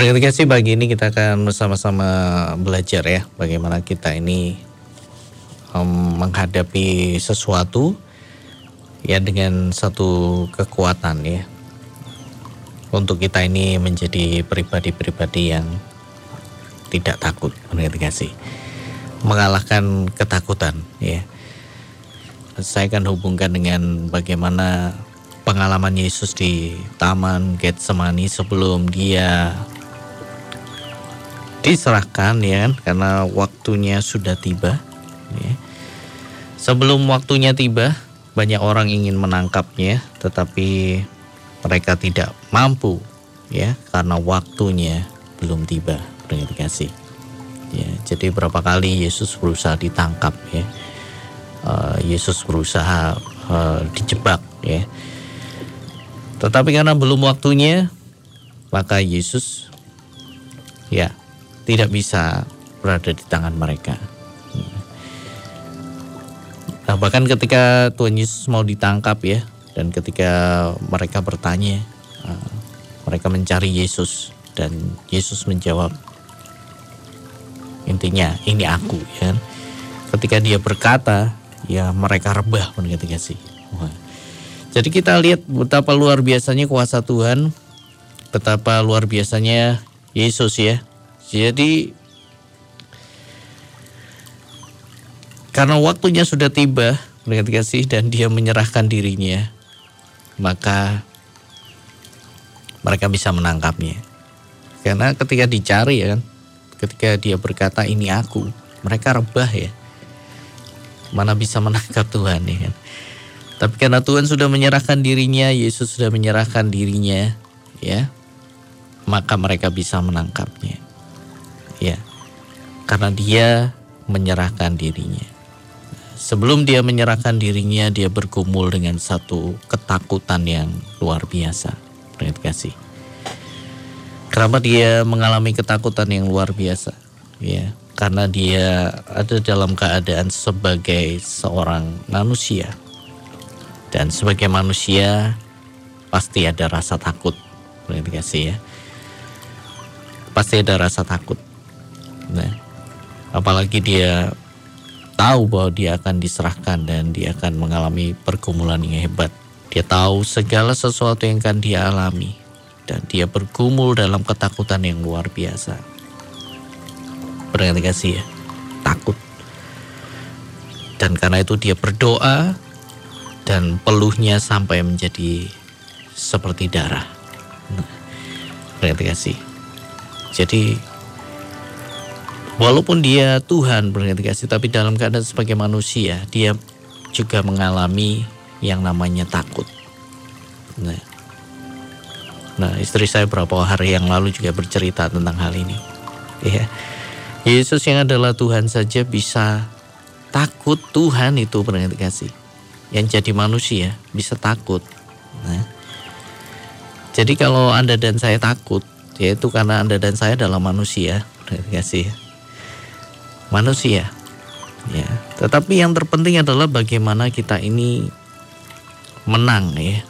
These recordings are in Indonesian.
Berarti kasih pagi ini kita akan bersama-sama belajar ya bagaimana kita ini um, menghadapi sesuatu ya dengan satu kekuatan ya. Untuk kita ini menjadi pribadi-pribadi yang tidak takut berarti kasih mengalahkan ketakutan ya. Saya akan hubungkan dengan bagaimana pengalaman Yesus di Taman Getsemani sebelum dia diserahkan ya kan? Karena waktunya sudah tiba ya. sebelum waktunya tiba banyak orang ingin menangkapnya tetapi mereka tidak mampu ya karena waktunya belum tiba. Berarti kasih. Ya jadi berapa kali Yesus berusaha ditangkap ya. Uh, Yesus berusaha uh, dijebak ya. Tetapi karena belum waktunya maka Yesus ya tidak bisa berada di tangan mereka. Nah, bahkan ketika Tuhan Yesus mau ditangkap ya, dan ketika mereka bertanya, uh, mereka mencari Yesus dan Yesus menjawab, intinya ini aku ya. Kan. Ketika dia berkata, ya mereka rebah ketika sih. Jadi kita lihat betapa luar biasanya kuasa Tuhan, betapa luar biasanya Yesus ya jadi karena waktunya sudah tiba, dengan kasih dan dia menyerahkan dirinya, maka mereka bisa menangkapnya. Karena ketika dicari ya kan, ketika dia berkata ini aku, mereka rebah ya. Mana bisa menangkap Tuhan ya kan. Tapi karena Tuhan sudah menyerahkan dirinya, Yesus sudah menyerahkan dirinya, ya, maka mereka bisa menangkapnya ya. Karena dia menyerahkan dirinya. Sebelum dia menyerahkan dirinya dia bergumul dengan satu ketakutan yang luar biasa. Terima kasih. Kenapa dia mengalami ketakutan yang luar biasa? Ya karena dia ada dalam keadaan sebagai seorang manusia. Dan sebagai manusia pasti ada rasa takut. Terima kasih ya. Pasti ada rasa takut Nah, apalagi dia tahu bahwa dia akan diserahkan dan dia akan mengalami pergumulan yang hebat. Dia tahu segala sesuatu yang akan dia alami dan dia bergumul dalam ketakutan yang luar biasa. Berarti kasih ya, takut. Dan karena itu dia berdoa dan peluhnya sampai menjadi seperti darah. Nah, kasih. Jadi Walaupun dia Tuhan berarti kasih, tapi dalam keadaan sebagai manusia, dia juga mengalami yang namanya takut. Nah, nah istri saya beberapa hari yang lalu juga bercerita tentang hal ini. Ya, Yesus yang adalah Tuhan saja bisa takut Tuhan itu berarti kasih. Yang jadi manusia bisa takut. Nah, jadi kalau Anda dan saya takut, yaitu karena Anda dan saya adalah manusia, berarti kasih manusia. Ya, tetapi yang terpenting adalah bagaimana kita ini menang ya.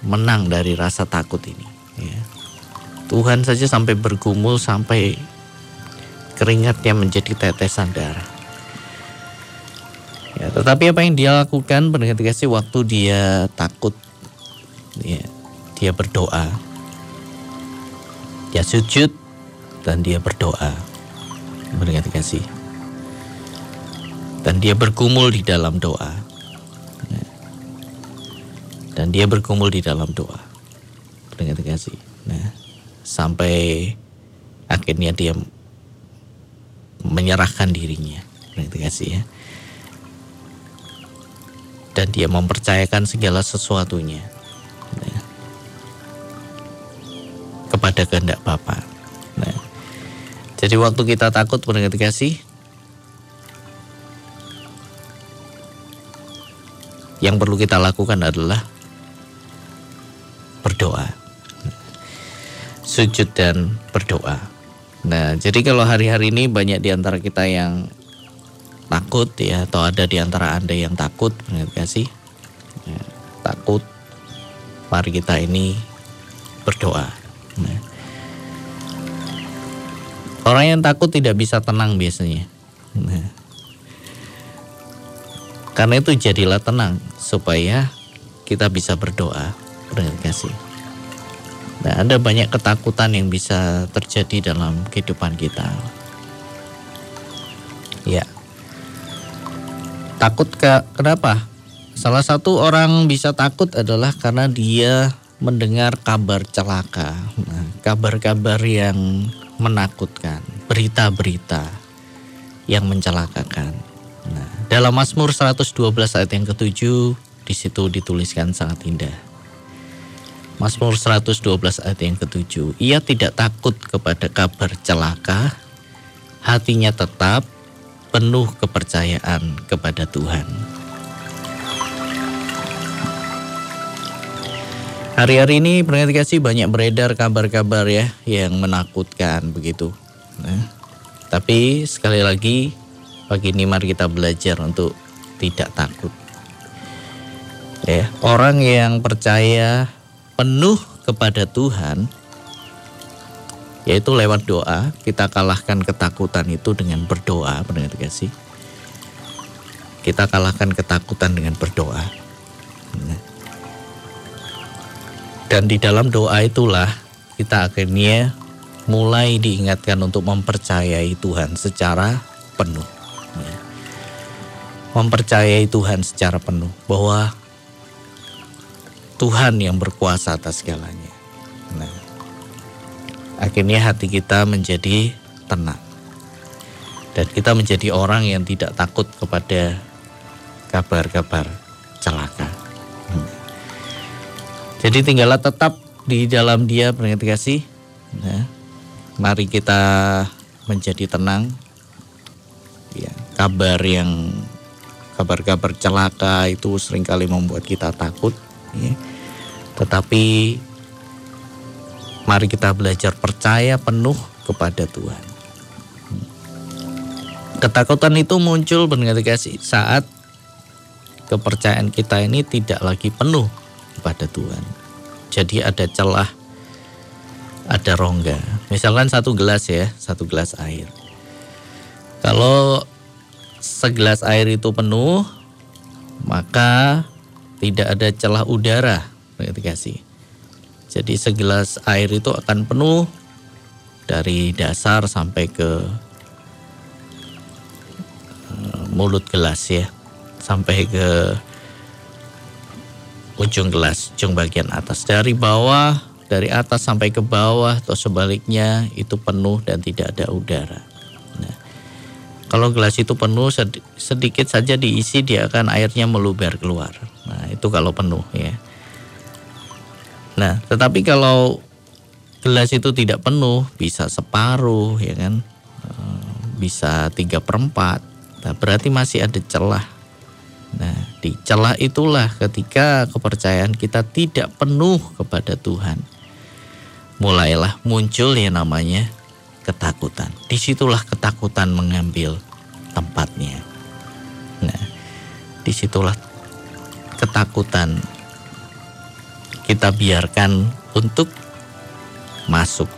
Menang dari rasa takut ini, ya. Tuhan saja sampai bergumul sampai keringatnya menjadi tetesan darah. Ya, tetapi apa yang dia lakukan ketika sih waktu dia takut ya, dia berdoa. Dia sujud dan dia berdoa memberikan kasih. Dan dia bergumul di dalam doa. Dan dia bergumul di dalam doa. Memberikan kasih. Nah, sampai akhirnya dia menyerahkan dirinya. Memberikan kasih ya. Dan dia mempercayakan segala sesuatunya. Kepada kehendak Bapak. Jadi waktu kita takut mendengar kasih, yang perlu kita lakukan adalah berdoa. Sujud dan berdoa. Nah, jadi kalau hari-hari ini banyak di antara kita yang takut ya atau ada di antara Anda yang takut mendengar kasih. Ya, takut. Mari kita ini berdoa. Nah, Orang yang takut tidak bisa tenang biasanya. Nah. Karena itu jadilah tenang supaya kita bisa berdoa. Terima kasih. Nah, ada banyak ketakutan yang bisa terjadi dalam kehidupan kita. Ya. Takut ke kenapa? Salah satu orang bisa takut adalah karena dia mendengar kabar celaka, nah, kabar-kabar yang menakutkan, berita-berita yang mencelakakan. Nah, dalam Mazmur 112 ayat yang ketujuh di situ dituliskan sangat indah. Mazmur 112 ayat yang ketujuh, ia tidak takut kepada kabar celaka, hatinya tetap penuh kepercayaan kepada Tuhan. Hari-hari ini pendengar kasih banyak beredar kabar-kabar ya yang menakutkan begitu. Nah, tapi sekali lagi pagi ini mari kita belajar untuk tidak takut. Ya, orang yang percaya penuh kepada Tuhan yaitu lewat doa kita kalahkan ketakutan itu dengan berdoa pendengar kasih. Kita kalahkan ketakutan dengan berdoa. Nah, dan di dalam doa itulah kita akhirnya mulai diingatkan untuk mempercayai Tuhan secara penuh. Ya. Mempercayai Tuhan secara penuh bahwa Tuhan yang berkuasa atas segalanya. Nah, akhirnya hati kita menjadi tenang. Dan kita menjadi orang yang tidak takut kepada kabar-kabar celaka. Jadi tinggallah tetap di dalam dia pendengar kasih. Nah, mari kita menjadi tenang. Ya, kabar yang kabar-kabar celaka itu sering kali membuat kita takut. Ya. Tetapi mari kita belajar percaya penuh kepada Tuhan. Ketakutan itu muncul pendengar kasih saat kepercayaan kita ini tidak lagi penuh kepada Tuhan. Jadi ada celah, ada rongga. Misalkan satu gelas ya, satu gelas air. Kalau segelas air itu penuh, maka tidak ada celah udara kasih. Jadi segelas air itu akan penuh dari dasar sampai ke eh, mulut gelas ya, sampai ke ujung gelas, ujung bagian atas. Dari bawah, dari atas sampai ke bawah atau sebaliknya itu penuh dan tidak ada udara. Nah, kalau gelas itu penuh sedikit saja diisi dia akan airnya meluber keluar. Nah, itu kalau penuh ya. Nah, tetapi kalau gelas itu tidak penuh, bisa separuh ya kan, eh, bisa tiga perempat. Nah, berarti masih ada celah Nah, di celah itulah ketika kepercayaan kita tidak penuh kepada Tuhan. Mulailah muncul yang namanya ketakutan. Di situlah ketakutan mengambil tempatnya. Nah, di situlah ketakutan kita biarkan untuk masuk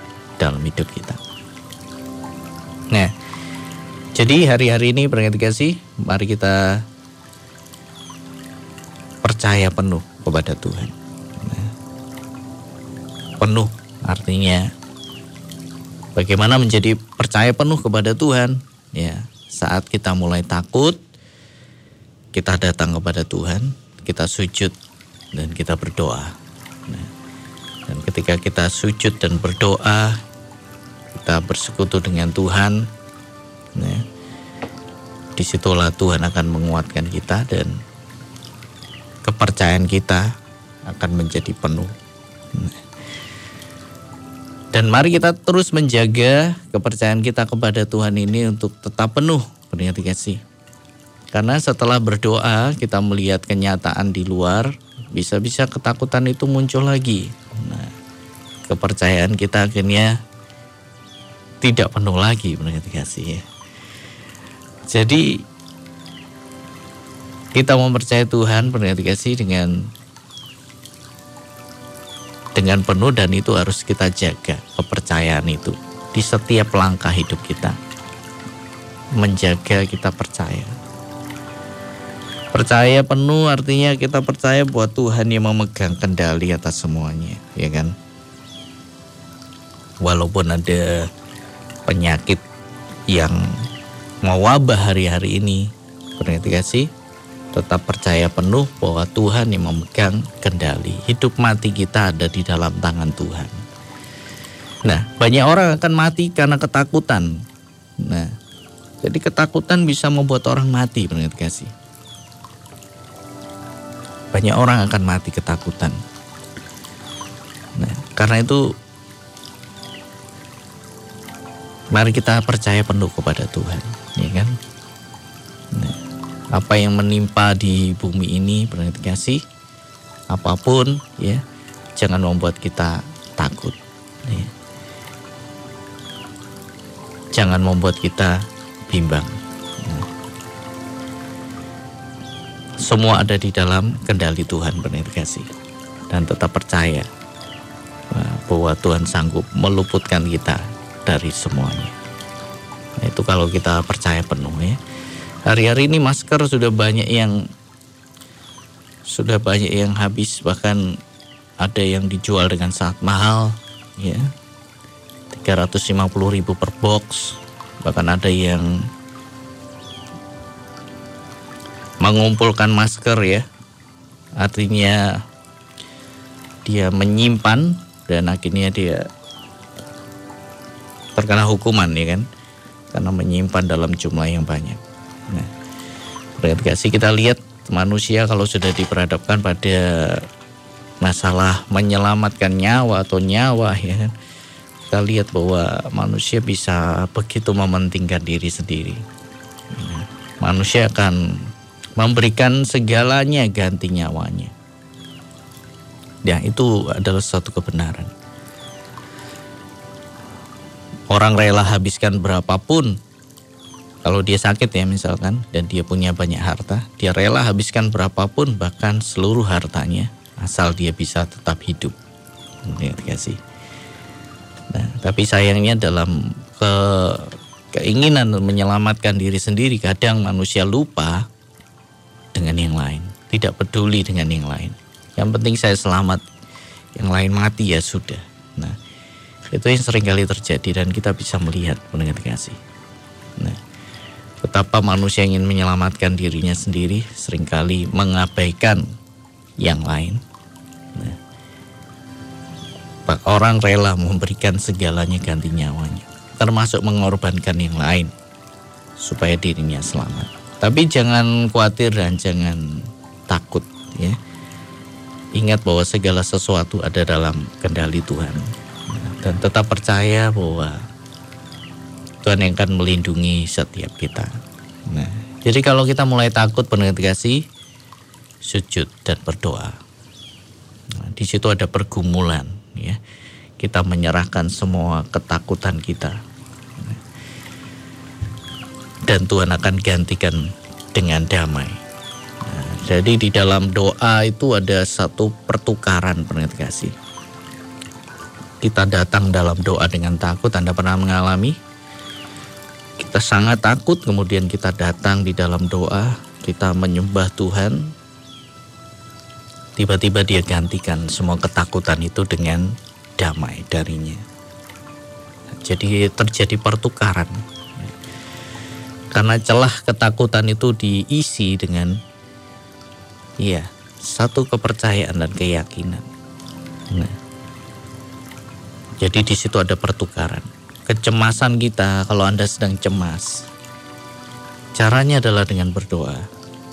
dalam hidup kita. Nah, jadi hari-hari ini berarti kasih, mari kita percaya penuh kepada Tuhan. Penuh artinya bagaimana menjadi percaya penuh kepada Tuhan. Ya, saat kita mulai takut, kita datang kepada Tuhan, kita sujud dan kita berdoa. Nah, dan ketika kita sujud dan berdoa, kita bersekutu dengan Tuhan. Nah, di situlah Tuhan akan menguatkan kita dan kepercayaan kita akan menjadi penuh. Dan mari kita terus menjaga kepercayaan kita kepada Tuhan ini untuk tetap penuh, pendengar kasih. Karena setelah berdoa kita melihat kenyataan di luar, bisa-bisa ketakutan itu muncul lagi. Nah, kepercayaan kita akhirnya tidak penuh lagi, pendengar kasih ya. Jadi kita mempercayai Tuhan pernah dikasih dengan dengan penuh dan itu harus kita jaga kepercayaan itu di setiap langkah hidup kita. Menjaga kita percaya. Percaya penuh artinya kita percaya bahwa Tuhan yang memegang kendali atas semuanya, ya kan? Walaupun ada penyakit yang mewabah hari-hari ini, berarti kasih tetap percaya penuh bahwa Tuhan yang memegang kendali. Hidup mati kita ada di dalam tangan Tuhan. Nah, banyak orang akan mati karena ketakutan. Nah, jadi ketakutan bisa membuat orang mati, berarti kasih. Banyak orang akan mati ketakutan. Nah, karena itu mari kita percaya penuh kepada Tuhan, ya kan? Apa yang menimpa di bumi ini berarti kasih apa pun ya, jangan membuat kita takut. Ya jangan membuat kita bimbang. Semua ada di dalam kendali Tuhan benar kasih dan tetap percaya bahwa Tuhan sanggup meluputkan kita dari semuanya. Nah, itu kalau kita percaya penuh ya. Hari-hari ini masker sudah banyak yang sudah banyak yang habis. Bahkan ada yang dijual dengan sangat mahal ya. 350 ribu per box. Bahkan ada yang mengumpulkan masker ya. Artinya dia menyimpan dan akhirnya dia terkena hukuman ya kan? Karena menyimpan dalam jumlah yang banyak nah kita lihat manusia kalau sudah diperhadapkan pada masalah menyelamatkan nyawa atau nyawa ya kan kita lihat bahwa manusia bisa begitu mementingkan diri sendiri. Manusia akan memberikan segalanya ganti nyawanya. Ya, itu adalah suatu kebenaran. Orang rela habiskan berapapun kalau dia sakit ya misalkan dan dia punya banyak harta, dia rela habiskan berapapun bahkan seluruh hartanya asal dia bisa tetap hidup. Kasih. Nah, tapi sayangnya dalam ke keinginan menyelamatkan diri sendiri kadang manusia lupa dengan yang lain, tidak peduli dengan yang lain. Yang penting saya selamat, yang lain mati ya sudah. Nah, itu yang sering kali terjadi dan kita bisa melihat mendengar kasih. Nah, betapa manusia ingin menyelamatkan dirinya sendiri sering kali mengabaikan yang lain. Nah, orang rela memberikan segalanya ganti nyawanya, termasuk mengorbankan yang lain supaya dirinya selamat. Tapi jangan khawatir dan jangan takut ya. Ingat bahwa segala sesuatu ada dalam kendali Tuhan. Dan tetap percaya bahwa Tuhan yang akan melindungi setiap kita. Nah, jadi kalau kita mulai takut kasih, sujud dan berdoa. Nah, di situ ada pergumulan ya. Kita menyerahkan semua ketakutan kita. Dan Tuhan akan gantikan dengan damai. Nah, jadi di dalam doa itu ada satu pertukaran pendengar kasih kita datang dalam doa dengan takut Anda pernah mengalami kita sangat takut kemudian kita datang di dalam doa kita menyembah Tuhan Tiba-tiba dia gantikan semua ketakutan itu dengan damai darinya. Jadi terjadi pertukaran. Karena celah ketakutan itu diisi dengan iya, satu kepercayaan dan keyakinan. Nah, jadi di situ ada pertukaran. Kecemasan kita kalau Anda sedang cemas. Caranya adalah dengan berdoa.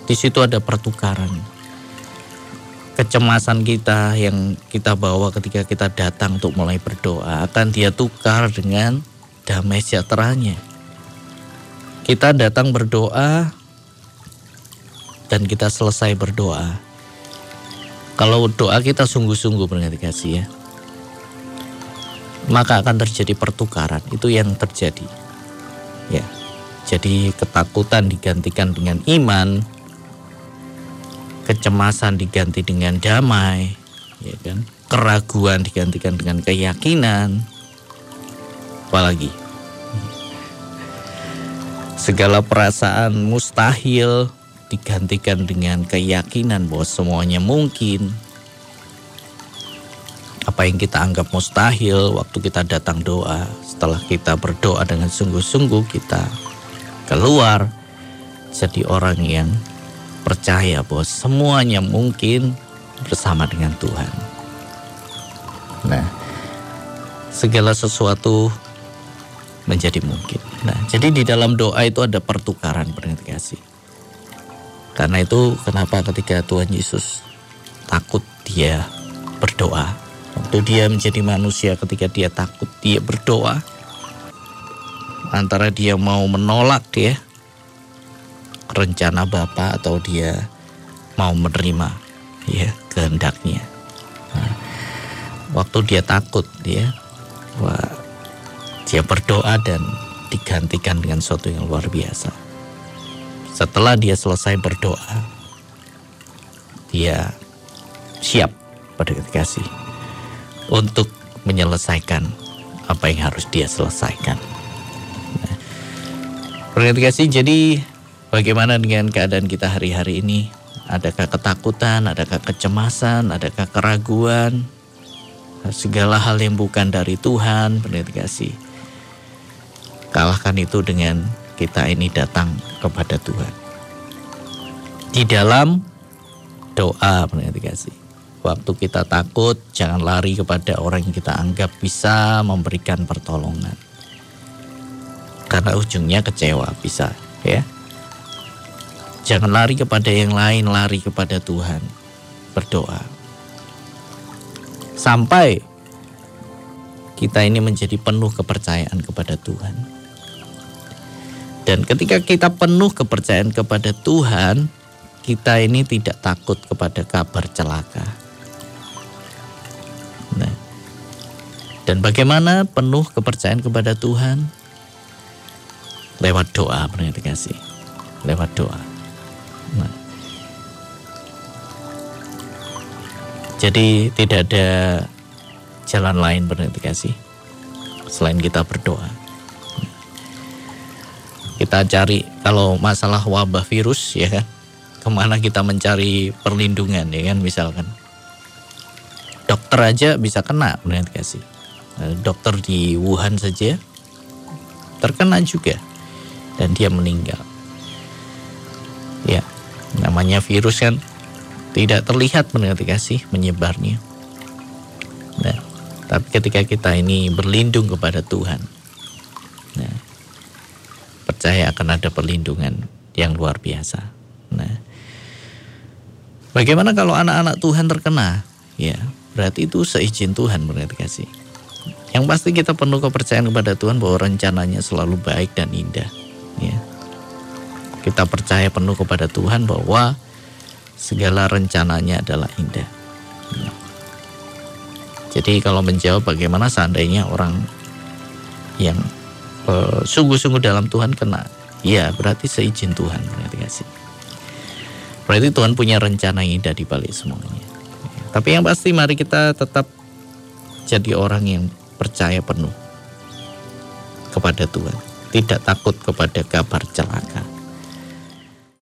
Di situ ada pertukaran kecemasan kita yang kita bawa ketika kita datang untuk mulai berdoa akan dia tukar dengan damai sejahteranya. Kita datang berdoa dan kita selesai berdoa. Kalau doa kita sungguh-sungguh berarti kasih ya. Maka akan terjadi pertukaran. Itu yang terjadi. Ya. Jadi ketakutan digantikan dengan iman, kecemasan diganti dengan damai, ya kan? Keraguan digantikan dengan keyakinan. Apalagi segala perasaan mustahil digantikan dengan keyakinan bahwa semuanya mungkin. Apa yang kita anggap mustahil waktu kita datang doa, setelah kita berdoa dengan sungguh-sungguh kita keluar jadi orang yang percaya bahwa semuanya mungkin bersama dengan Tuhan. Nah, segala sesuatu menjadi mungkin. Nah, jadi di dalam doa itu ada pertukaran berarti kasih. Karena itu kenapa ketika Tuhan Yesus takut dia berdoa. Waktu dia menjadi manusia ketika dia takut dia berdoa. Antara dia mau menolak ya rencana Bapa atau dia mau menerima ya kehendaknya. Nah, waktu dia takut dia wah, dia berdoa dan digantikan dengan sesuatu yang luar biasa. Setelah dia selesai berdoa, dia siap pada kasih untuk menyelesaikan apa yang harus dia selesaikan. Nah, kasih jadi Bagaimana dengan keadaan kita hari-hari ini? Adakah ketakutan, adakah kecemasan, adakah keraguan? Segala hal yang bukan dari Tuhan, kasih. Kalahkan itu dengan kita ini datang kepada Tuhan. Di dalam doa, kasih. Waktu kita takut, jangan lari kepada orang yang kita anggap bisa memberikan pertolongan. Karena ujungnya kecewa bisa, ya. Jangan lari kepada yang lain, lari kepada Tuhan. Berdoa. Sampai kita ini menjadi penuh kepercayaan kepada Tuhan. Dan ketika kita penuh kepercayaan kepada Tuhan, kita ini tidak takut kepada kabar celaka. Nah, dan bagaimana penuh kepercayaan kepada Tuhan? Lewat doa, pernah dikasih. Lewat doa. Nah. Jadi tidak ada jalan lain berarti kasih selain kita berdoa. Kita cari kalau masalah wabah virus ya kan, ke mana kita mencari perlindungan ya kan misalkan. Dokter aja bisa kena kasih. Nah, dokter di Wuhan saja terkena juga dan dia meninggal. Ya, namanya virus kan tidak terlihat mengerti kasih menyebarnya. Nah, tapi ketika kita ini berlindung kepada Tuhan, nah, percaya akan ada perlindungan yang luar biasa. Nah, bagaimana kalau anak-anak Tuhan terkena? Ya, berarti itu seizin Tuhan mengerti kasih. Yang pasti kita penuh kepercayaan kepada Tuhan bahwa rencananya selalu baik dan indah. Ya, kita percaya penuh kepada Tuhan bahwa segala rencananya adalah indah. Jadi kalau menjawab bagaimana seandainya orang yang sungguh sungguh-sungguh dalam Tuhan kena, ya berarti seizin Tuhan, berarti. Berarti Tuhan punya rencana yang indah di balik semuanya. Tapi yang pasti mari kita tetap jadi orang yang percaya penuh kepada Tuhan, tidak takut kepada kabar celaka.